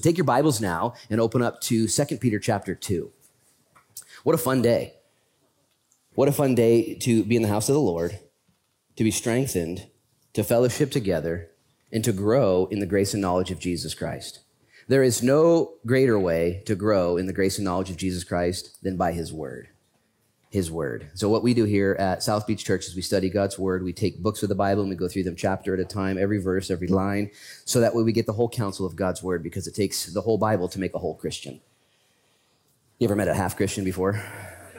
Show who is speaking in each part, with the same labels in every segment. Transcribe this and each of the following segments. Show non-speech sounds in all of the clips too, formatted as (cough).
Speaker 1: Take your Bibles now and open up to 2 Peter chapter 2. What a fun day. What a fun day to be in the house of the Lord, to be strengthened, to fellowship together, and to grow in the grace and knowledge of Jesus Christ. There is no greater way to grow in the grace and knowledge of Jesus Christ than by his word his word. So what we do here at South Beach Church is we study God's word. We take books of the Bible and we go through them chapter at a time, every verse, every line, so that way we get the whole counsel of God's word because it takes the whole Bible to make a whole Christian. You ever met a half Christian before?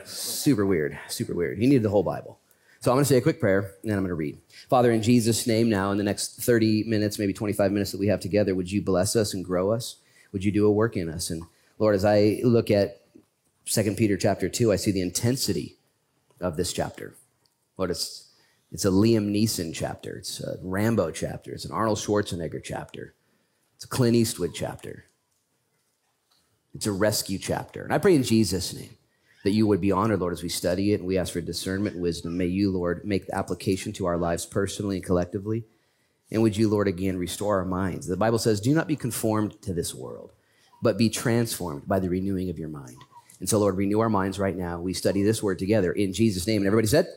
Speaker 1: super weird, super weird. You need the whole Bible. So I'm going to say a quick prayer and then I'm going to read. Father, in Jesus' name now, in the next 30 minutes, maybe 25 minutes that we have together, would you bless us and grow us? Would you do a work in us? And Lord, as I look at Second Peter chapter 2, I see the intensity of this chapter. Lord, it's, it's a Liam Neeson chapter. It's a Rambo chapter. It's an Arnold Schwarzenegger chapter. It's a Clint Eastwood chapter. It's a rescue chapter. And I pray in Jesus' name that you would be honored, Lord, as we study it and we ask for discernment wisdom. May you, Lord, make the application to our lives personally and collectively. And would you, Lord, again restore our minds? The Bible says, do not be conformed to this world, but be transformed by the renewing of your mind. And so, Lord, renew our minds right now. We study this word together in Jesus' name. And everybody said.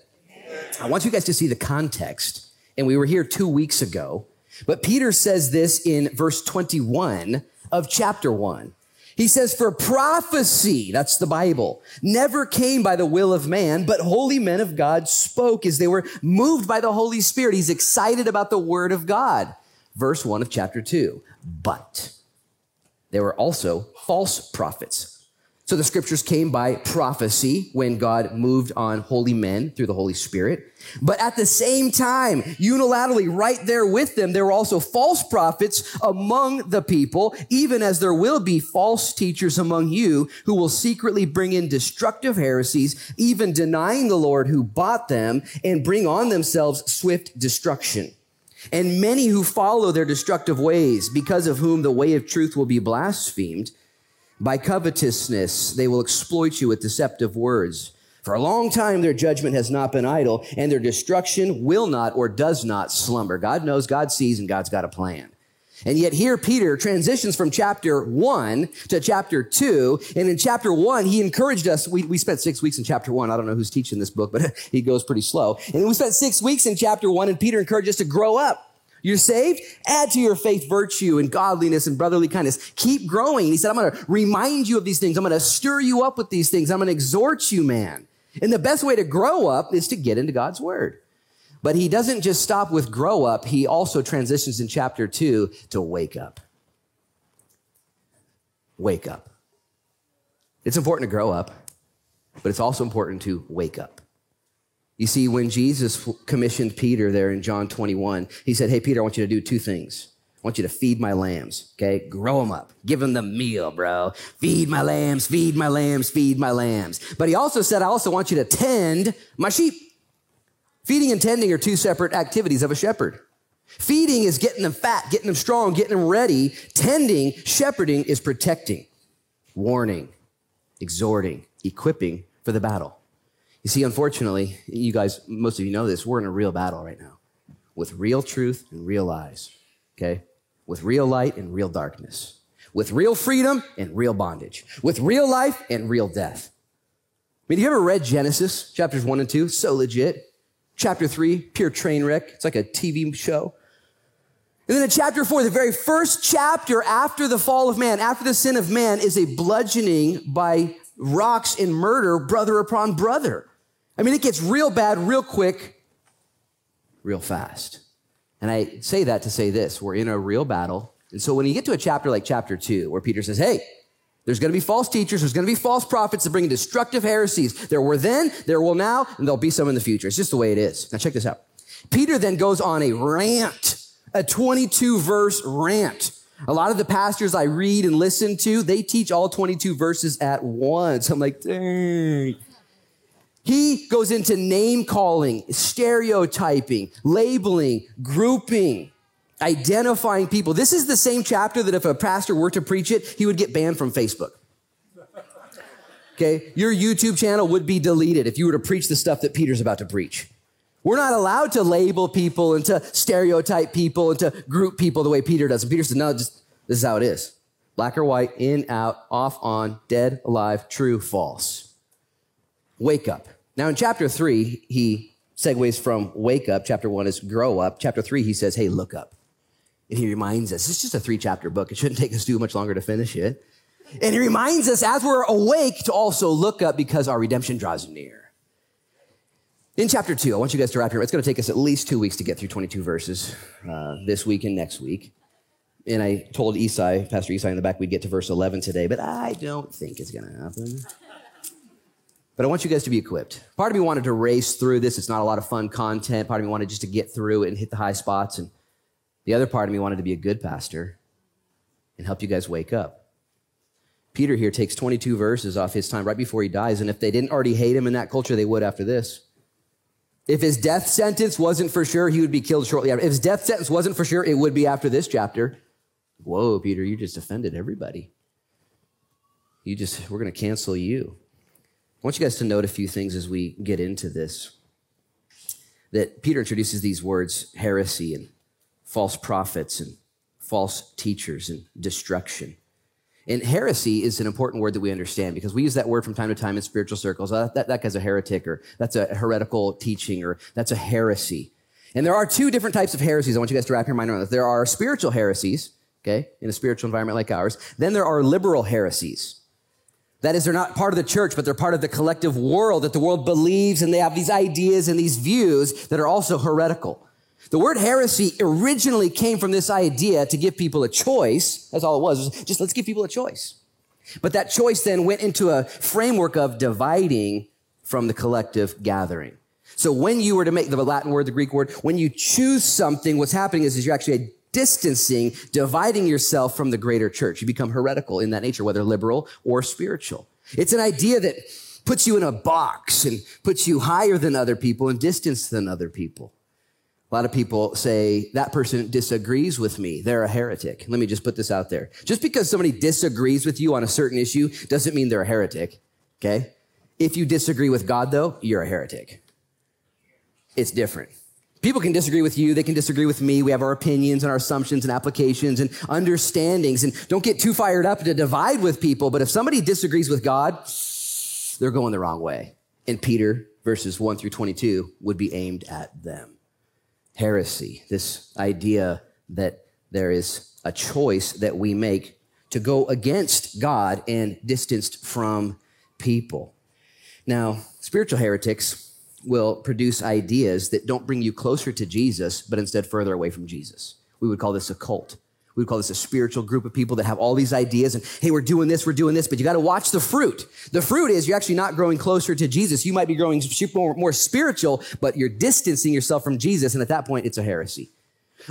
Speaker 1: I want you guys to see the context. And we were here two weeks ago, but Peter says this in verse 21 of chapter 1. He says, For prophecy, that's the Bible, never came by the will of man, but holy men of God spoke as they were moved by the Holy Spirit. He's excited about the word of God. Verse 1 of chapter 2. But there were also false prophets so the scriptures came by prophecy when God moved on holy men through the Holy Spirit. But at the same time, unilaterally, right there with them, there were also false prophets among the people, even as there will be false teachers among you who will secretly bring in destructive heresies, even denying the Lord who bought them and bring on themselves swift destruction. And many who follow their destructive ways, because of whom the way of truth will be blasphemed, by covetousness, they will exploit you with deceptive words. For a long time, their judgment has not been idle, and their destruction will not or does not slumber. God knows, God sees, and God's got a plan. And yet here Peter transitions from chapter one to chapter two. And in chapter one, he encouraged us. We, we spent six weeks in chapter one. I don't know who's teaching this book, but (laughs) he goes pretty slow. And we spent six weeks in chapter one and Peter encouraged us to grow up. You're saved? Add to your faith virtue and godliness and brotherly kindness. Keep growing. He said, I'm going to remind you of these things. I'm going to stir you up with these things. I'm going to exhort you, man. And the best way to grow up is to get into God's word. But he doesn't just stop with grow up. He also transitions in chapter two to wake up. Wake up. It's important to grow up, but it's also important to wake up. You see, when Jesus commissioned Peter there in John 21, he said, Hey, Peter, I want you to do two things. I want you to feed my lambs, okay? Grow them up. Give them the meal, bro. Feed my lambs, feed my lambs, feed my lambs. But he also said, I also want you to tend my sheep. Feeding and tending are two separate activities of a shepherd. Feeding is getting them fat, getting them strong, getting them ready. Tending, shepherding is protecting, warning, exhorting, equipping for the battle. You see, unfortunately, you guys, most of you know this, we're in a real battle right now with real truth and real lies, okay? With real light and real darkness, with real freedom and real bondage, with real life and real death. I mean, have you ever read Genesis chapters one and two? So legit. Chapter three, pure train wreck. It's like a TV show. And then in chapter four, the very first chapter after the fall of man, after the sin of man, is a bludgeoning by rocks and murder, brother upon brother. I mean, it gets real bad real quick, real fast. And I say that to say this we're in a real battle. And so when you get to a chapter like chapter two, where Peter says, hey, there's going to be false teachers. There's going to be false prophets that bring destructive heresies. There were then, there will now, and there'll be some in the future. It's just the way it is. Now check this out. Peter then goes on a rant, a 22 verse rant. A lot of the pastors I read and listen to, they teach all 22 verses at once. I'm like, dang. He goes into name calling, stereotyping, labeling, grouping, identifying people. This is the same chapter that if a pastor were to preach it, he would get banned from Facebook. Okay, your YouTube channel would be deleted if you were to preach the stuff that Peter's about to preach. We're not allowed to label people and to stereotype people and to group people the way Peter does. And Peter said, no, just this is how it is. Black or white, in, out, off, on, dead, alive, true, false. Wake up. Now in chapter three, he segues from wake up. Chapter one is grow up. Chapter three, he says, hey, look up. And he reminds us, it's just a three chapter book. It shouldn't take us too much longer to finish it. And he reminds us as we're awake to also look up because our redemption draws near. In chapter two, I want you guys to wrap your, it's going to take us at least two weeks to get through 22 verses uh, this week and next week. And I told Esai, Pastor Esai in the back, we'd get to verse 11 today, but I don't think it's going to happen. But I want you guys to be equipped. Part of me wanted to race through this. It's not a lot of fun content. Part of me wanted just to get through it and hit the high spots. And the other part of me wanted to be a good pastor and help you guys wake up. Peter here takes 22 verses off his time right before he dies. And if they didn't already hate him in that culture, they would after this. If his death sentence wasn't for sure, he would be killed shortly after. If his death sentence wasn't for sure, it would be after this chapter. Whoa, Peter, you just offended everybody. You just, we're going to cancel you. I want you guys to note a few things as we get into this. That Peter introduces these words heresy and false prophets and false teachers and destruction. And heresy is an important word that we understand because we use that word from time to time in spiritual circles. Uh, that, that guy's a heretic, or that's a heretical teaching, or that's a heresy. And there are two different types of heresies. I want you guys to wrap your mind around this. There are spiritual heresies, okay, in a spiritual environment like ours. Then there are liberal heresies. That is, they're not part of the church, but they're part of the collective world that the world believes, and they have these ideas and these views that are also heretical. The word heresy originally came from this idea to give people a choice. That's all it was. was just let's give people a choice. But that choice then went into a framework of dividing from the collective gathering. So when you were to make the Latin word, the Greek word, when you choose something, what's happening is, is you're actually distancing, dividing yourself from the greater church. You become heretical in that nature, whether liberal or spiritual. It's an idea that puts you in a box and puts you higher than other people and distance than other people. A lot of people say that person disagrees with me. They're a heretic. Let me just put this out there. Just because somebody disagrees with you on a certain issue doesn't mean they're a heretic. Okay. If you disagree with God though, you're a heretic. It's different. People can disagree with you. They can disagree with me. We have our opinions and our assumptions and applications and understandings. And don't get too fired up to divide with people. But if somebody disagrees with God, they're going the wrong way. And Peter, verses 1 through 22, would be aimed at them. Heresy, this idea that there is a choice that we make to go against God and distanced from people. Now, spiritual heretics will produce ideas that don't bring you closer to Jesus, but instead further away from Jesus. We would call this a cult. We would call this a spiritual group of people that have all these ideas and, hey, we're doing this, we're doing this, but you got to watch the fruit. The fruit is you're actually not growing closer to Jesus. You might be growing more, more spiritual, but you're distancing yourself from Jesus. And at that point, it's a heresy.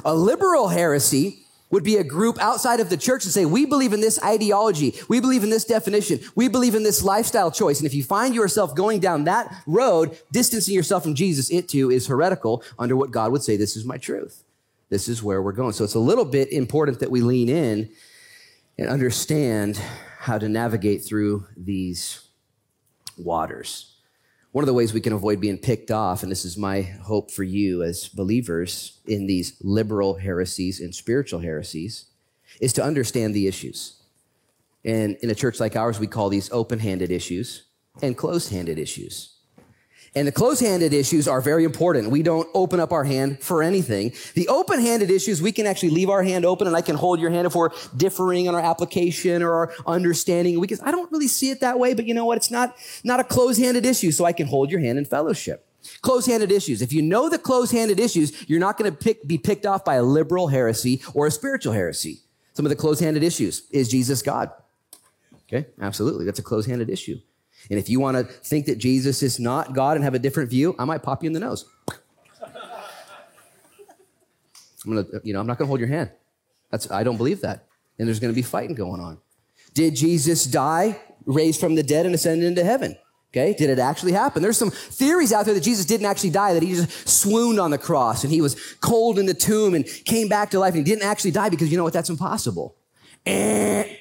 Speaker 1: A liberal heresy would be a group outside of the church and say, we believe in this ideology. We believe in this definition. We believe in this lifestyle choice. And if you find yourself going down that road, distancing yourself from Jesus, it too is heretical under what God would say, this is my truth. This is where we're going. So it's a little bit important that we lean in and understand how to navigate through these waters. One of the ways we can avoid being picked off, and this is my hope for you as believers in these liberal heresies and spiritual heresies, is to understand the issues. And in a church like ours, we call these open handed issues and closed handed issues. And the close handed issues are very important. We don't open up our hand for anything. The open handed issues, we can actually leave our hand open and I can hold your hand if we're differing on our application or our understanding. We Because I don't really see it that way, but you know what? It's not, not a close handed issue, so I can hold your hand in fellowship. Close handed issues. If you know the close handed issues, you're not going to be picked off by a liberal heresy or a spiritual heresy. Some of the close handed issues is Jesus God? Okay, absolutely. That's a close handed issue. And if you want to think that Jesus is not God and have a different view, I might pop you in the nose. I'm gonna, you know, I'm not gonna hold your hand. That's I don't believe that. And there's gonna be fighting going on. Did Jesus die, raised from the dead, and ascend into heaven? Okay, did it actually happen? There's some theories out there that Jesus didn't actually die, that he just swooned on the cross and he was cold in the tomb and came back to life and he didn't actually die because you know what? That's impossible. Eh.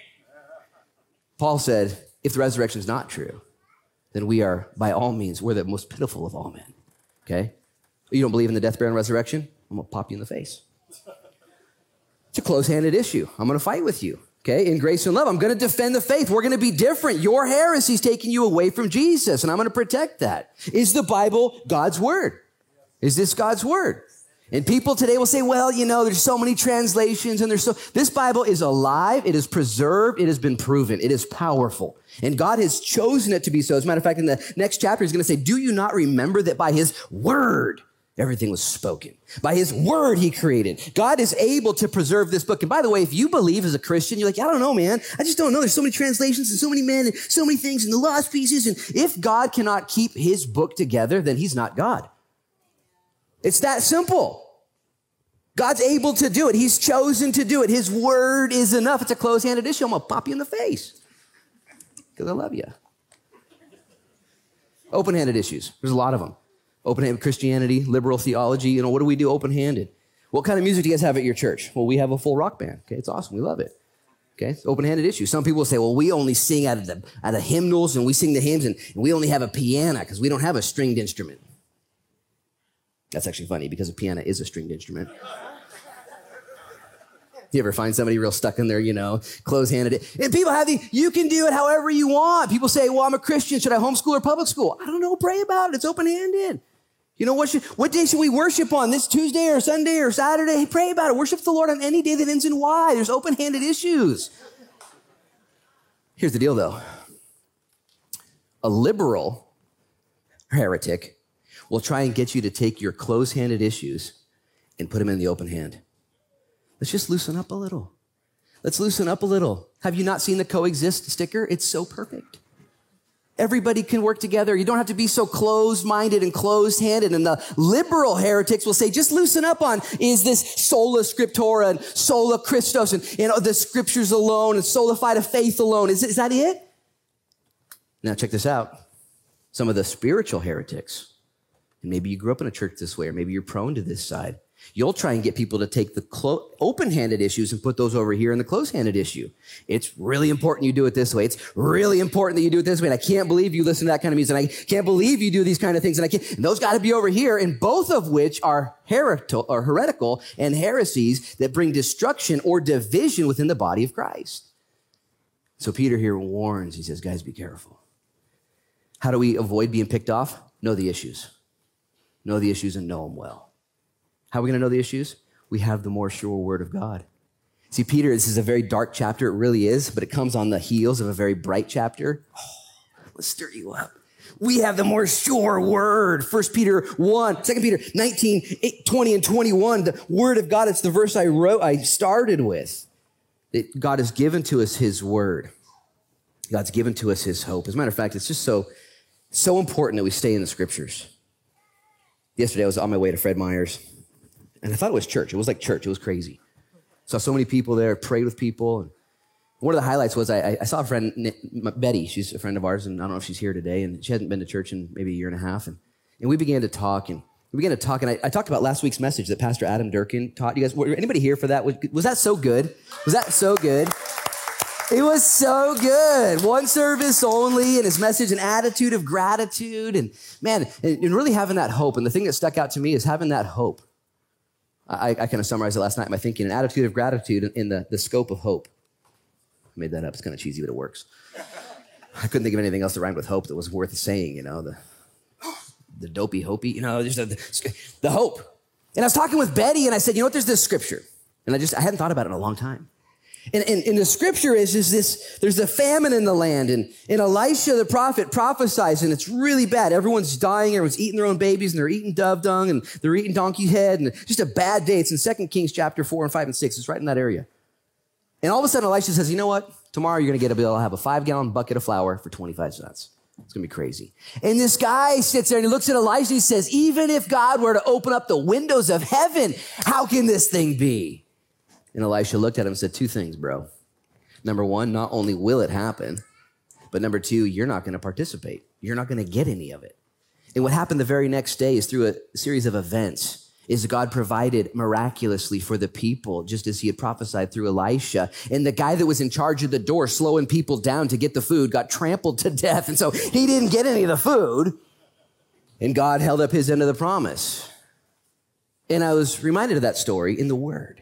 Speaker 1: Paul said, if the resurrection is not true, then we are, by all means, we're the most pitiful of all men. Okay? You don't believe in the death, burial, and resurrection? I'm going to pop you in the face. It's a close handed issue. I'm going to fight with you. Okay, in grace and love, I'm going to defend the faith. We're going to be different. Your heresy's taking you away from Jesus, and I'm going to protect that. Is the Bible God's word? Is this God's word? And people today will say, well, you know, there's so many translations and there's so, this Bible is alive. It is preserved. It has been proven. It is powerful. And God has chosen it to be so. As a matter of fact, in the next chapter, he's going to say, do you not remember that by his word, Everything was spoken. By his word, he created. God is able to preserve this book. And by the way, if you believe as a Christian, you're like, I don't know, man. I just don't know. There's so many translations and so many men and so many things and the lost pieces. And if God cannot keep his book together, then he's not God. It's that simple. God's able to do it. He's chosen to do it. His word is enough. It's a close-handed issue. I'm going to pop you in the face because I love you. Open-handed issues. There's a lot of them. Open-handed Christianity, liberal theology. You know, what do we do open-handed? What kind of music do you guys have at your church? Well, we have a full rock band. Okay, it's awesome. We love it. Okay, it's open-handed issue. Some people say, well, we only sing out of the out of hymnals and we sing the hymns and, and we only have a piano because we don't have a stringed instrument. That's actually funny because a piano is a stringed instrument. You ever find somebody real stuck in there, you know, close-handed? And people have the, you can do it however you want. People say, well, I'm a Christian. Should I homeschool or public school? I don't know. Pray about it. It's open-handed. You know, what, should, what day should we worship on? This Tuesday or Sunday or Saturday? Pray about it. Worship the Lord on any day that ends in Y. There's open-handed issues. Here's the deal, though. A liberal heretic will try and get you to take your close-handed issues and put them in the open hand. Let's just loosen up a little. Let's loosen up a little. Have you not seen the coexist sticker? It's so perfect. Everybody can work together. You don't have to be so closed minded and closed handed. And the liberal heretics will say, just loosen up on is this sola scriptura and sola Christos and know, the scriptures alone and sola fide faith alone. Is, is that it? Now, check this out. Some of the spiritual heretics, and maybe you grew up in a church this way, or maybe you're prone to this side. You'll try and get people to take the clo- open-handed issues and put those over here in the close-handed issue. It's really important you do it this way. It's really important that you do it this way. And I can't believe you listen to that kind of music. And I can't believe you do these kind of things. And I can't, and those got to be over here. And both of which are heretical and heresies that bring destruction or division within the body of Christ. So Peter here warns. He says, guys, be careful. How do we avoid being picked off? Know the issues. Know the issues and know them well. How are we going to know the issues? We have the more sure word of God. See, Peter, this is a very dark chapter. It really is, but it comes on the heels of a very bright chapter. Oh, let's stir you up. We have the more sure word. First Peter 1, 2 Peter 19, 8, 20 and 21. The word of God. It's the verse I wrote, I started with. That God has given to us his word. God's given to us his hope. As a matter of fact, it's just so, so important that we stay in the scriptures. Yesterday I was on my way to Fred Meyer's and I thought it was church. It was like church. It was crazy. Saw so many people there, prayed with people. And one of the highlights was I, I saw a friend, Betty. She's a friend of ours, and I don't know if she's here today. And she hasn't been to church in maybe a year and a half. And, and we began to talk. And we began to talk. And I, I talked about last week's message that Pastor Adam Durkin taught. You guys, were anybody here for that? Was, was that so good? Was that so good? It was so good. One service only, and his message, an attitude of gratitude. And man, and, really having that hope. And the thing that stuck out to me is having that hope I, I kind of summarized it last night by thinking an attitude of gratitude in the, the scope of hope. I made that up. It's kind of cheesy, but it works. I couldn't think of anything else that rhymed with hope that was worth saying, you know, the, the dopey hopey, you know, just the, the hope. And I was talking with Betty and I said, you know what, there's this scripture. And I just, I hadn't thought about it in a long time. And, and, and, the scripture is, is this, there's a famine in the land and, and Elisha the prophet prophesies and it's really bad. Everyone's dying. Everyone's eating their own babies and they're eating dove dung and they're eating donkey head and just a bad day. It's in Second Kings chapter four and five and six. It's right in that area. And all of a sudden Elisha says, you know what? Tomorrow you're going to get a bill. I'll have a five gallon bucket of flour for 25 cents. It's going to be crazy. And this guy sits there and he looks at Elisha and he says, even if God were to open up the windows of heaven, how can this thing be? And Elisha looked at him and said, Two things, bro. Number one, not only will it happen, but number two, you're not going to participate. You're not going to get any of it. And what happened the very next day is through a series of events is God provided miraculously for the people, just as he had prophesied through Elisha. And the guy that was in charge of the door, slowing people down to get the food, got trampled to death. And so he didn't get any of the food. And God held up his end of the promise. And I was reminded of that story in the Word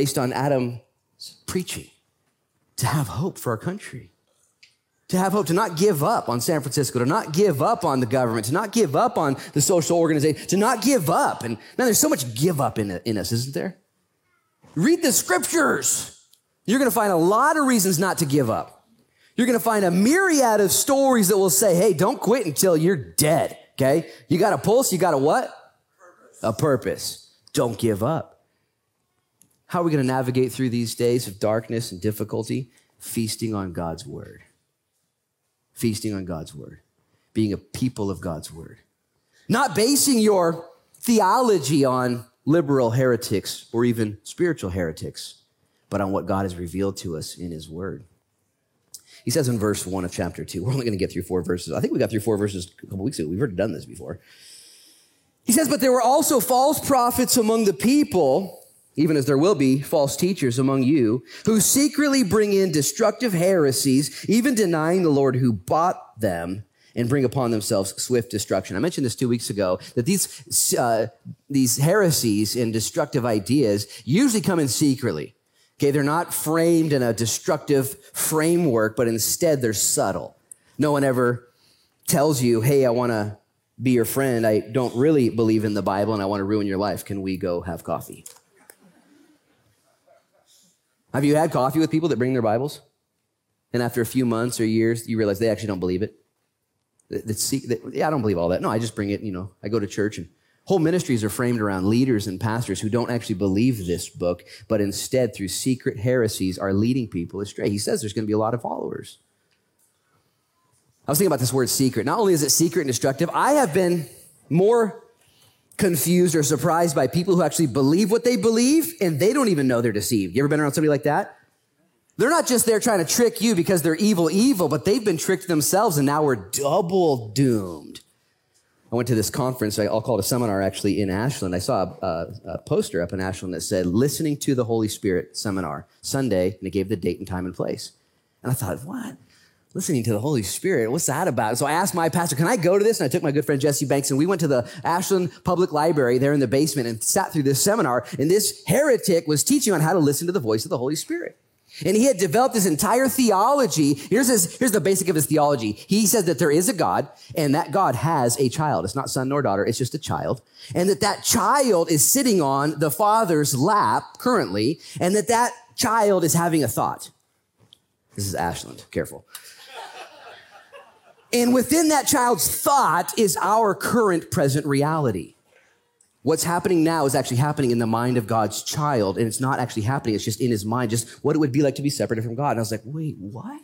Speaker 1: based on Adam's preaching. to have hope for our country. To have hope, to not give up on San Francisco, to not give up on the government, to not give up on the social organization, to not give up. And man, there's so much give up in, in us, isn't there? Read the scriptures. You're going to find a lot of reasons not to give up. You're going to find a myriad of stories that will say, hey, don't quit until you're dead. Okay. You got a pulse. You got a what? Purpose. A purpose. Don't give up. How are we going to navigate through these days of darkness and difficulty? Feasting on God's word. Feasting on God's word. Being a people of God's word. Not basing your theology on liberal heretics or even spiritual heretics, but on what God has revealed to us in his word. He says in verse one of chapter two, we're only going to get through four verses. I think we got through four verses a couple weeks ago. We've already done this before. He says, But there were also false prophets among the people, even as there will be false teachers among you, who secretly bring in destructive heresies, even denying the Lord who bought them and bring upon themselves swift destruction. I mentioned this two weeks ago that these, uh, these heresies and destructive ideas usually come in secretly. Okay, they're not framed in a destructive framework, but instead they're subtle. No one ever tells you, hey, I want to be your friend. I don't really believe in the Bible and I want to ruin your life. Can we go have coffee? Have you had coffee with people that bring their Bibles? And after a few months or years, you realize they actually don't believe it? That, that, yeah, I don't believe all that. No, I just bring it, you know, I go to church and Whole ministries are framed around leaders and pastors who don't actually believe this book, but instead, through secret heresies, are leading people astray. He says there's going to be a lot of followers. I was thinking about this word secret. Not only is it secret and destructive, I have been more confused or surprised by people who actually believe what they believe and they don't even know they're deceived. You ever been around somebody like that? They're not just there trying to trick you because they're evil, evil, but they've been tricked themselves and now we're double doomed. I went to this conference, I'll call it a seminar actually in Ashland. I saw a, a, poster up in Ashland that said, Listening to the Holy Spirit seminar, Sunday, and it gave the date and time and place. And I thought, what? Listening to the Holy Spirit, what's that about? So I asked my pastor, can I go to this? And I took my good friend Jesse Banks and we went to the Ashland Public Library there in the basement and sat through this seminar. And this heretic was teaching on how to listen to the voice of the Holy Spirit. And he had developed this entire theology. Here's his, here's the basic of his theology. He says that there is a God and that God has a child. It's not son nor daughter. It's just a child. And that that child is sitting on the father's lap currently and that that child is having a thought. This is Ashland. Careful. And within that child's thought is our current present reality. What's happening now is actually happening in the mind of God's child, and it's not actually happening. It's just in his mind, just what it would be like to be separated from God. And I was like, wait, what?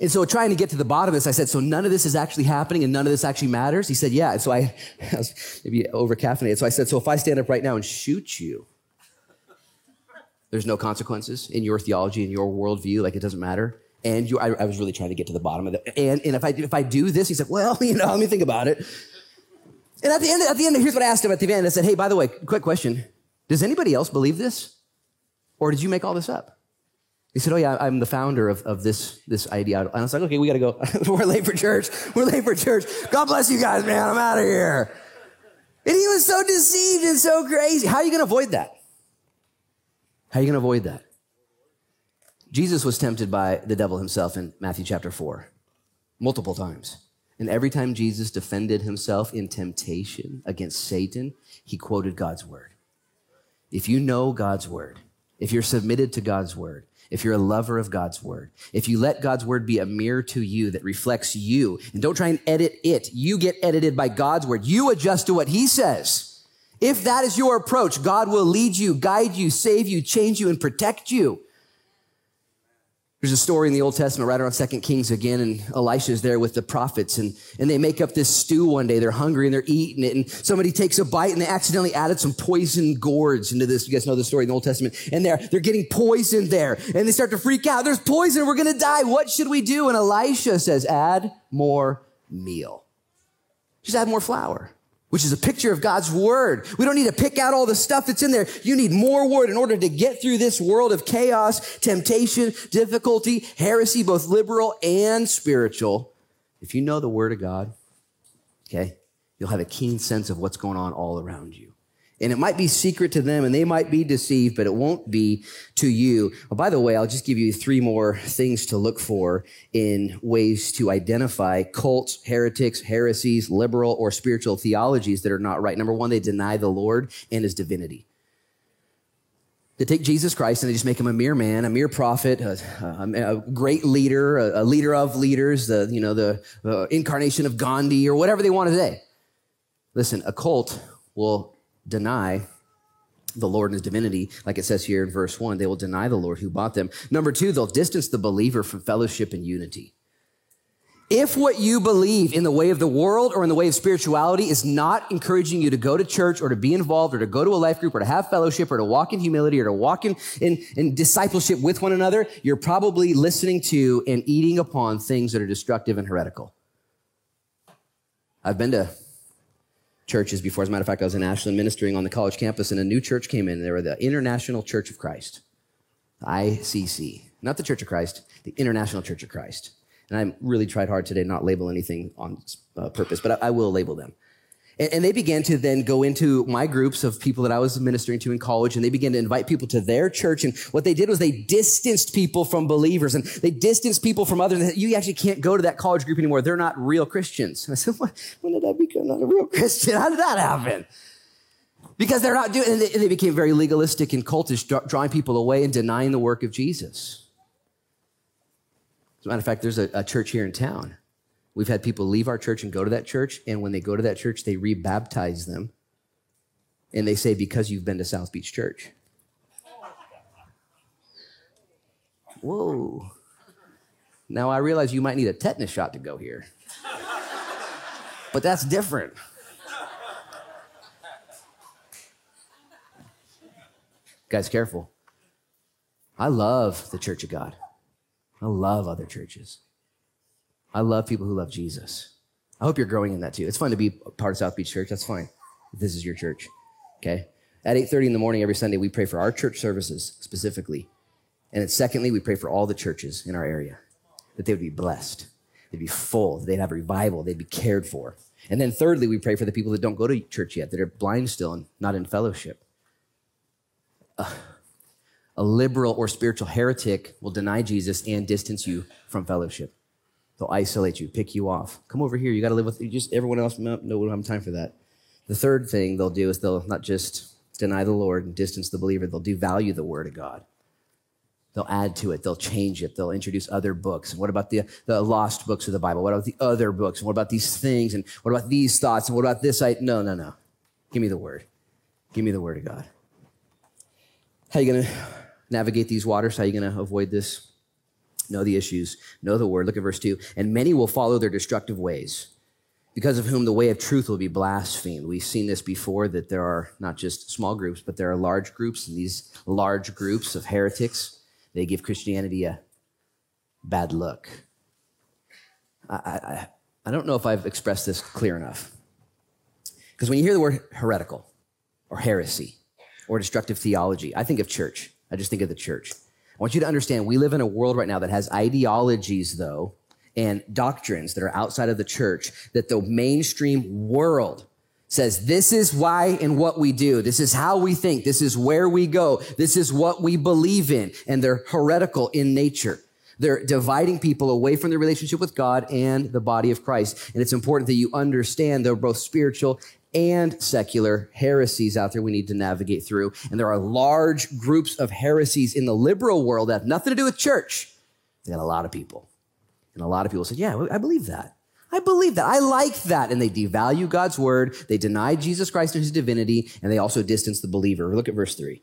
Speaker 1: And so trying to get to the bottom of this, I said, so none of this is actually happening and none of this actually matters? He said, yeah. And so I, (laughs) I was maybe over caffeinated. So I said, so if I stand up right now and shoot you, there's no consequences in your theology, in your worldview, like it doesn't matter. And you, I, I was really trying to get to the bottom of it. And, and if I, if I do this, he said, well, (laughs) you know, let me think about it. And at the end, at the end, here's what I asked him at the end. I said, Hey, by the way, quick question. Does anybody else believe this? Or did you make all this up? He said, Oh, yeah, I'm the founder of, of this, this idea. And I was like, Okay, we got to go. (laughs) We're late for church. We're late for church. God bless you guys, man. I'm out of here. And he was so deceived and so crazy. How are you going to avoid that? How are you going to avoid that? Jesus was tempted by the devil himself in Matthew chapter 4 multiple times. And every time Jesus defended himself in temptation against Satan, he quoted God's word. If you know God's word, if you're submitted to God's word, if you're a lover of God's word, if you let God's word be a mirror to you that reflects you, and don't try and edit it, you get edited by God's word. You adjust to what he says. If that is your approach, God will lead you, guide you, save you, change you, and protect you. There's a story in the Old Testament right around Second Kings again, and Elisha's there with the prophets, and, and they make up this stew one day. They're hungry and they're eating it, and somebody takes a bite and they accidentally added some poison gourds into this. You guys know the story in the Old Testament. And they're, they're getting poisoned there, and they start to freak out. There's poison, we're gonna die. What should we do? And Elisha says, add more meal. Just add more flour which is a picture of God's word. We don't need to pick out all the stuff that's in there. You need more word in order to get through this world of chaos, temptation, difficulty, heresy, both liberal and spiritual. If you know the word of God, okay, you'll have a keen sense of what's going on all around you. And it might be secret to them and they might be deceived, but it won't be to you. Well, by the way, I'll just give you three more things to look for in ways to identify cults, heretics, heresies, liberal or spiritual theologies that are not right. Number one, they deny the Lord and his divinity. They take Jesus Christ and they just make him a mere man, a mere prophet, a, a, a great leader, a, a, leader of leaders, the, you know, the uh, incarnation of Gandhi or whatever they want to say. Listen, a cult will deny the Lord and his divinity, like it says here in verse one. They will deny the Lord who bought them. Number two, they'll distance the believer from fellowship and unity. If what you believe in the way of the world or in the way of spirituality is not encouraging you to go to church or to be involved or to go to a life group or to have fellowship or to walk in humility or to walk in, in, in discipleship with one another, you're probably listening to and eating upon things that are destructive and heretical. I've been to churches before. As a matter of fact, I was in Ashland ministering on the college campus, and a new church came in. They were the International Church of Christ, ICC. Not the Church of Christ, the International Church of Christ. And I really tried hard today not label anything on uh, purpose, but I, I will label them. And, and, they began to then go into my groups of people that I was ministering to in college, and they began to invite people to their church. And what they did was they distanced people from believers, and they distanced people from others. You actually can't go to that college group anymore. They're not real Christians. And I said, what? when did I become not a real Christian? How did that happen? Because they're not doing, and they, and they became very legalistic and cultish, drawing people away and denying the work of Jesus. As a matter of fact, there's a, a church here in town We've had people leave our church and go to that church, and when they go to that church, they rebaptize them. And they say, Because you've been to South Beach Church. Whoa. Now I realize you might need a tetanus shot to go here. but that's different. Guys, careful. I love the Church of God. I love other churches. I love people who love Jesus. I hope you're growing in that too. It's fun to be part of South Beach Church. That's fine. This is your church. Okay. At 8:30 in the morning every Sunday, we pray for our church services specifically. And secondly, we pray for all the churches in our area that they would be blessed, they'd be full, they'd have revival, they'd be cared for. And then thirdly, we pray for the people that don't go to church yet, that are blind still and not in fellowship. Uh, a liberal or spiritual heretic will deny Jesus and distance you from fellowship. They'll isolate you, pick you off. Come over here. You got to live with just everyone else. No, no, we don't have time for that. The third thing they'll do is they'll not just deny the Lord and distance the believer, they'll devalue the word of God. They'll add to it. They'll change it. They'll introduce other books. And what about the, the lost books of the Bible? What about the other books? And what about these things? And what about these thoughts? And what about this? I, no, no, no. Give me the word. Give me the word of God. How are you going to navigate these waters? How are you going to avoid this? Know the issues, know the word. Look at verse 2. And many will follow their destructive ways, because of whom the way of truth will be blasphemed. We've seen this before that there are not just small groups, but there are large groups, and these large groups of heretics, they give Christianity a bad look. I, I, I don't know if I've expressed this clear enough. Because when you hear the word heretical or heresy or destructive theology, I think of church. I just think of the church. Want you to understand we live in a world right now that has ideologies, though, and doctrines that are outside of the church that the mainstream world says this is why and what we do. This is how we think. This is where we go. This is what we believe in. And they're heretical in nature. They're dividing people away from their relationship with God and the body of Christ. And it's important that you understand they're both spiritual and secular heresies out there we need to navigate through. And there are large groups of heresies in the liberal world that have nothing to do with church. They got a lot of people. And a lot of people said, Yeah, I believe that. I believe that. I like that. And they devalue God's word. They deny Jesus Christ and his divinity. And they also distance the believer. Look at verse three.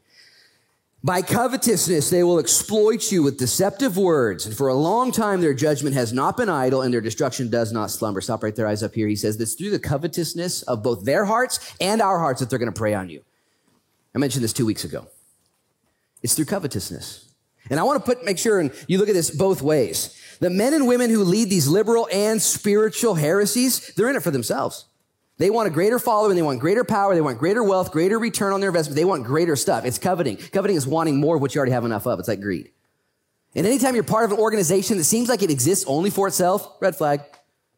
Speaker 1: By covetousness, they will exploit you with deceptive words. And for a long time, their judgment has not been idle and their destruction does not slumber. Stop right there, eyes up here. He says this through the covetousness of both their hearts and our hearts that they're going to prey on you. I mentioned this two weeks ago. It's through covetousness. And I want to put, make sure, and you look at this both ways. The men and women who lead these liberal and spiritual heresies, they're in it for themselves. They want a greater following. They want greater power. They want greater wealth, greater return on their investment. They want greater stuff. It's coveting. Coveting is wanting more of what you already have enough of. It's like greed. And anytime you're part of an organization that seems like it exists only for itself, red flag.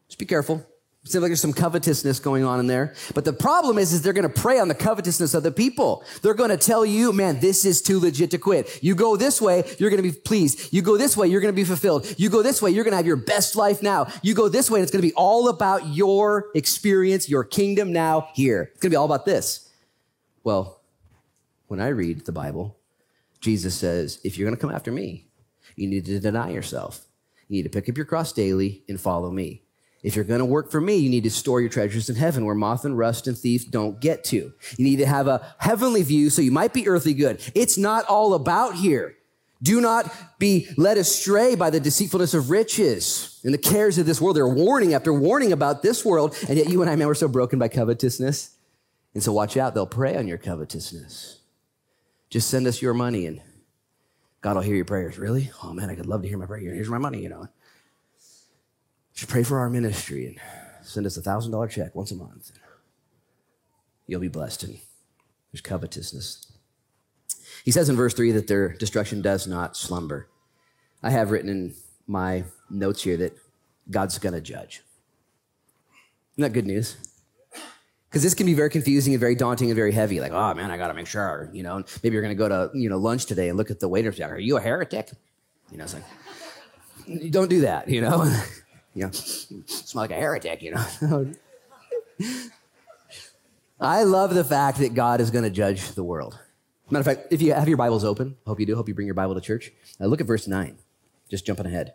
Speaker 1: Just be careful. Seems like there's some covetousness going on in there. But the problem is, is they're going to prey on the covetousness of the people. They're going to tell you, man, this is too legit to quit. You go this way, you're going to be pleased. You go this way, you're going to be fulfilled. You go this way, you're going to have your best life now. You go this way, and it's going to be all about your experience, your kingdom now here. It's going to be all about this. Well, when I read the Bible, Jesus says, if you're going to come after me, you need to deny yourself. You need to pick up your cross daily and follow me. If you're going to work for me, you need to store your treasures in heaven where moth and rust and thieves don't get to. You need to have a heavenly view so you might be earthly good. It's not all about here. Do not be led astray by the deceitfulness of riches and the cares of this world. They're warning after warning about this world, and yet you and I, man, we're so broken by covetousness. And so watch out, they'll prey on your covetousness. Just send us your money and God will hear your prayers. Really? Oh man, I could love to hear my prayer. Here's my money, you know. Just pray for our ministry and send us a thousand dollar check once a month. You'll be blessed. And there's covetousness. He says in verse three that their destruction does not slumber. I have written in my notes here that God's going to judge. Isn't that good news? Because this can be very confusing and very daunting and very heavy. Like, oh man, I got to make sure, you know, maybe you're going to go to, you know, lunch today and look at the waiter. Are you a heretic? You know, it's like, don't do that, you know? (laughs) you know, smell like a heretic, you know? (laughs) I love the fact that God is going to judge the world. Matter of fact, if you have your Bibles open, I hope you do, hope you bring your Bible to church. Uh, look at verse 9, just jumping ahead.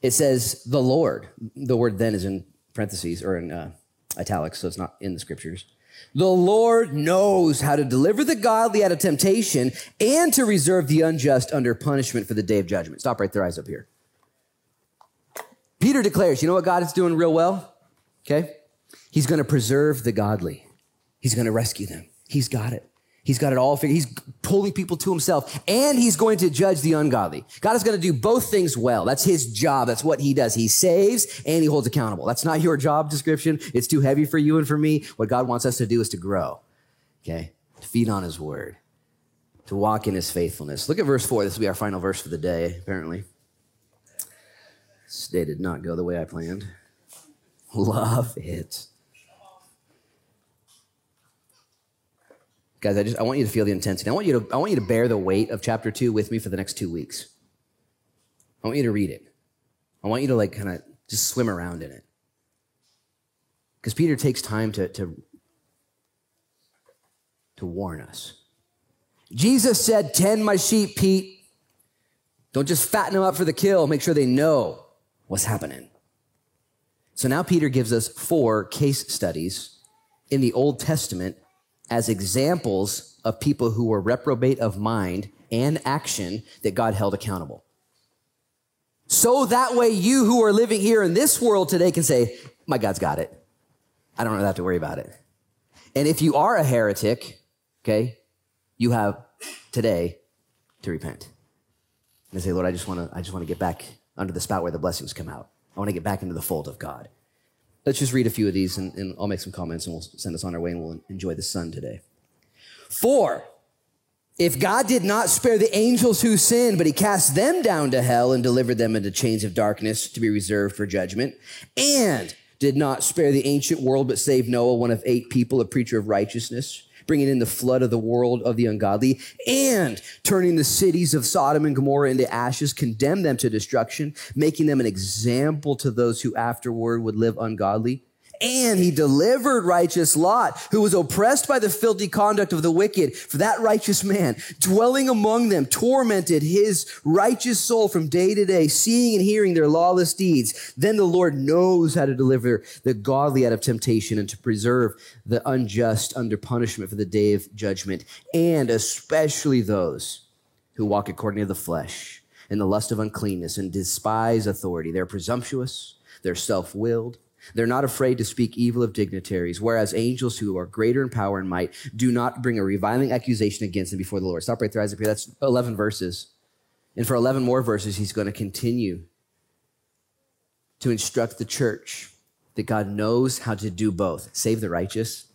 Speaker 1: It says, the Lord, the word then is in parentheses or in uh, italics, so it's not in the scriptures. The Lord knows how to deliver the godly out of temptation and to reserve the unjust under punishment for the day of judgment. Stop right there, eyes up here. Peter declares, you know what God is doing real well? Okay? He's going to preserve the godly. He's going to rescue them. He's got it. He's got it all figured. He's pulling people to himself and he's going to judge the ungodly. God is going to do both things well. That's his job. That's what he does. He saves and he holds accountable. That's not your job description. It's too heavy for you and for me. What God wants us to do is to grow. Okay? To feed on his word. To walk in his faithfulness. Look at verse four. This will be our final verse for the day, apparently. This day did not go the way I planned. Love it. Guys, I just I want you to feel the intensity. I want you to I want you to bear the weight of chapter 2 with me for the next 2 weeks. I want you to read it. I want you to like kind of just swim around in it. Because Peter takes time to, to, to warn us. Jesus said, Tend my sheep, Pete. Don't just fatten them up for the kill. Make sure they know what's happening. So now Peter gives us four case studies in the Old Testament as examples of people who were reprobate of mind and action that God held accountable. So that way you who are living here in this world today can say, my God's got it. I don't have to worry about it. And if you are a heretic, okay, you have today to repent. And say, Lord, I just want to, I just want to get back under the spout where the blessings come out. I want to get back into the fold of God. Let's just read a few of these and, and I'll make some comments and we'll send us on our way and we'll enjoy the sun today. Four, if God did not spare the angels who sinned, but he cast them down to hell and delivered them into chains of darkness to be reserved for judgment, and did not spare the ancient world, but saved Noah, one of eight people, a preacher of righteousness, bringing in the flood of the world of the ungodly, and turning the cities of Sodom and Gomorrah into ashes, condemned them to destruction, making them an example to those who afterward would live ungodly and he delivered righteous Lot, who was oppressed by the filthy conduct of the wicked. For that righteous man, dwelling among them, tormented his righteous soul from day to day, seeing and hearing their lawless deeds. Then the Lord knows how to deliver the godly out of temptation and to preserve the unjust under punishment for the day of judgment, and especially those who walk according to the flesh in the lust of uncleanness and despise authority. They're presumptuous, they're self willed they're not afraid to speak evil of dignitaries, whereas angels who are greater in power and might do not bring a reviling accusation against them before the Lord. Stop right there, Isaac. That's 11 verses. And for 11 more verses, he's going to continue to instruct the church that God knows how to do both save the righteous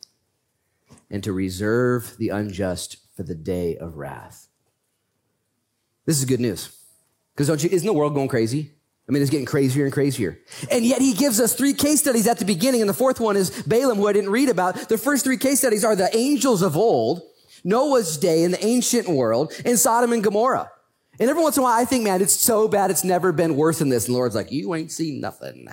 Speaker 1: and to reserve the unjust for the day of wrath. This is good news. Because don't you, isn't the world going crazy? I mean, it's getting crazier and crazier. And yet he gives us three case studies at the beginning. And the fourth one is Balaam, who I didn't read about. The first three case studies are the angels of old, Noah's day in the ancient world, and Sodom and Gomorrah. And every once in a while, I think, man, it's so bad, it's never been worse than this. And the Lord's like, you ain't seen nothing.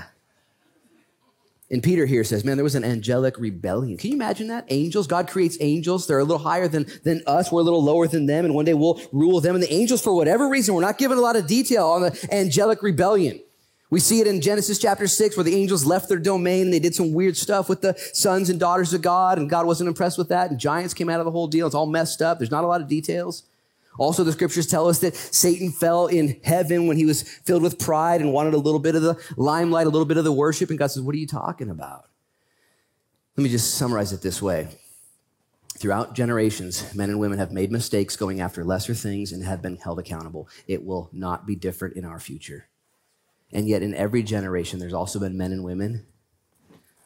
Speaker 1: And Peter here says, man, there was an angelic rebellion. Can you imagine that? Angels, God creates angels. They're a little higher than, than us. We're a little lower than them. And one day we'll rule them. And the angels, for whatever reason, we're not given a lot of detail on the angelic rebellion. We see it in Genesis chapter six where the angels left their domain and they did some weird stuff with the sons and daughters of God. And God wasn't impressed with that. And giants came out of the whole deal. It's all messed up. There's not a lot of details. Also, the scriptures tell us that Satan fell in heaven when he was filled with pride and wanted a little bit of the limelight, a little bit of the worship. And God says, What are you talking about? Let me just summarize it this way. Throughout generations, men and women have made mistakes going after lesser things and have been held accountable. It will not be different in our future. And yet, in every generation, there's also been men and women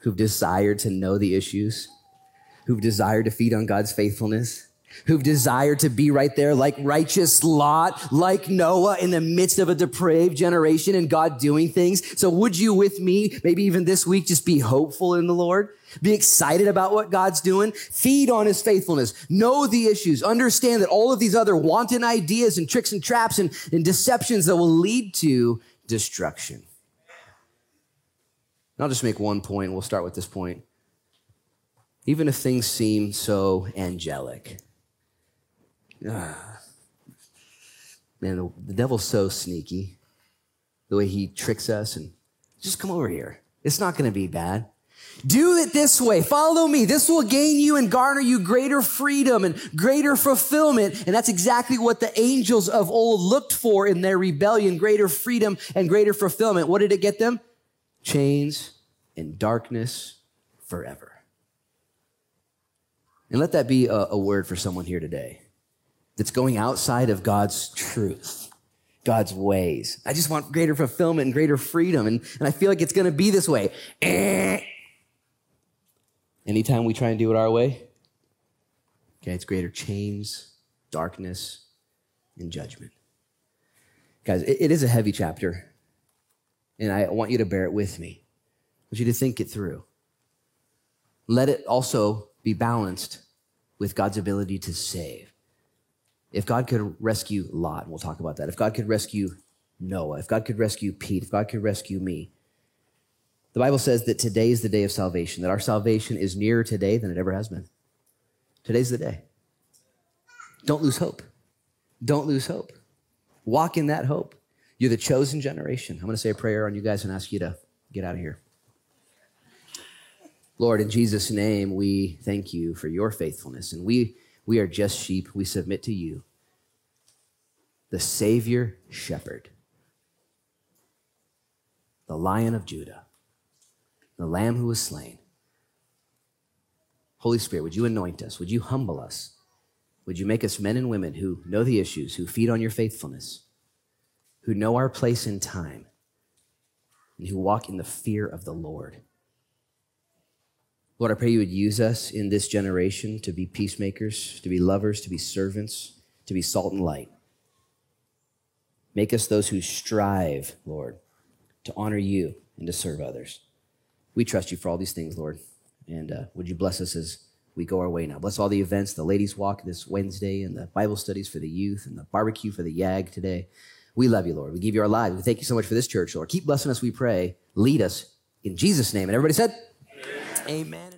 Speaker 1: who've desired to know the issues, who've desired to feed on God's faithfulness, who've desired to be right there like righteous Lot, like Noah in the midst of a depraved generation and God doing things. So would you with me, maybe even this week, just be hopeful in the Lord? Be excited about what God's doing. Feed on his faithfulness. Know the issues. Understand that all of these other wanton ideas and tricks and traps and, and deceptions that will lead to destruction. And I'll just make one point. We'll start with this point. Even if things seem so angelic, (sighs) man, the, the devil's so sneaky. The way he tricks us and just come over here. It's not going to be bad. Do it this way. Follow me. This will gain you and garner you greater freedom and greater fulfillment. And that's exactly what the angels of old looked for in their rebellion greater freedom and greater fulfillment. What did it get them? Chains and darkness forever. And let that be a, a word for someone here today that's going outside of God's truth. God's ways. I just want greater fulfillment and greater freedom. And, and I feel like it's going to be this way. Eh Anytime we try and do it our way, okay, it's greater chains, darkness, and judgment. Guys, it, it is a heavy chapter, and I want you to bear it with me. I want you to think it through. Let it also be balanced with God's ability to save. If God could rescue Lot, and we'll talk about that. If God could rescue Noah, if God could rescue Pete, if God could rescue me, the Bible says that today is the day of salvation, that our salvation is nearer today than it ever has been. Today's the day. Don't lose hope. Don't lose hope. Walk in that hope. You're the chosen generation. I'm going to say a prayer on you guys and ask you to get out of here. Lord, in Jesus' name, we thank you for your faithfulness. And we, we are just sheep. We submit to you, the Savior Shepherd, the Lion of Judah the Lamb who was slain. Holy Spirit, would you anoint us? Would you humble us? Would you make us men and women who know the issues, who feed on your faithfulness, who know our place in time, and who walk in the fear of the Lord? Lord, I pray you would use us in this generation to be peacemakers, to be lovers, to be servants, to be salt and light. Make us those who strive, Lord, to honor you and to serve others we trust you for all these things, Lord. And uh, would you bless us as we go our way now? Bless all the events, the ladies' walk this Wednesday, and the Bible studies for the youth, and the barbecue for the YAG today. We love you, Lord. We give you our lives. We thank you so much for this church, Lord. Keep blessing us, we pray. Lead us in Jesus' name. And everybody said. Amen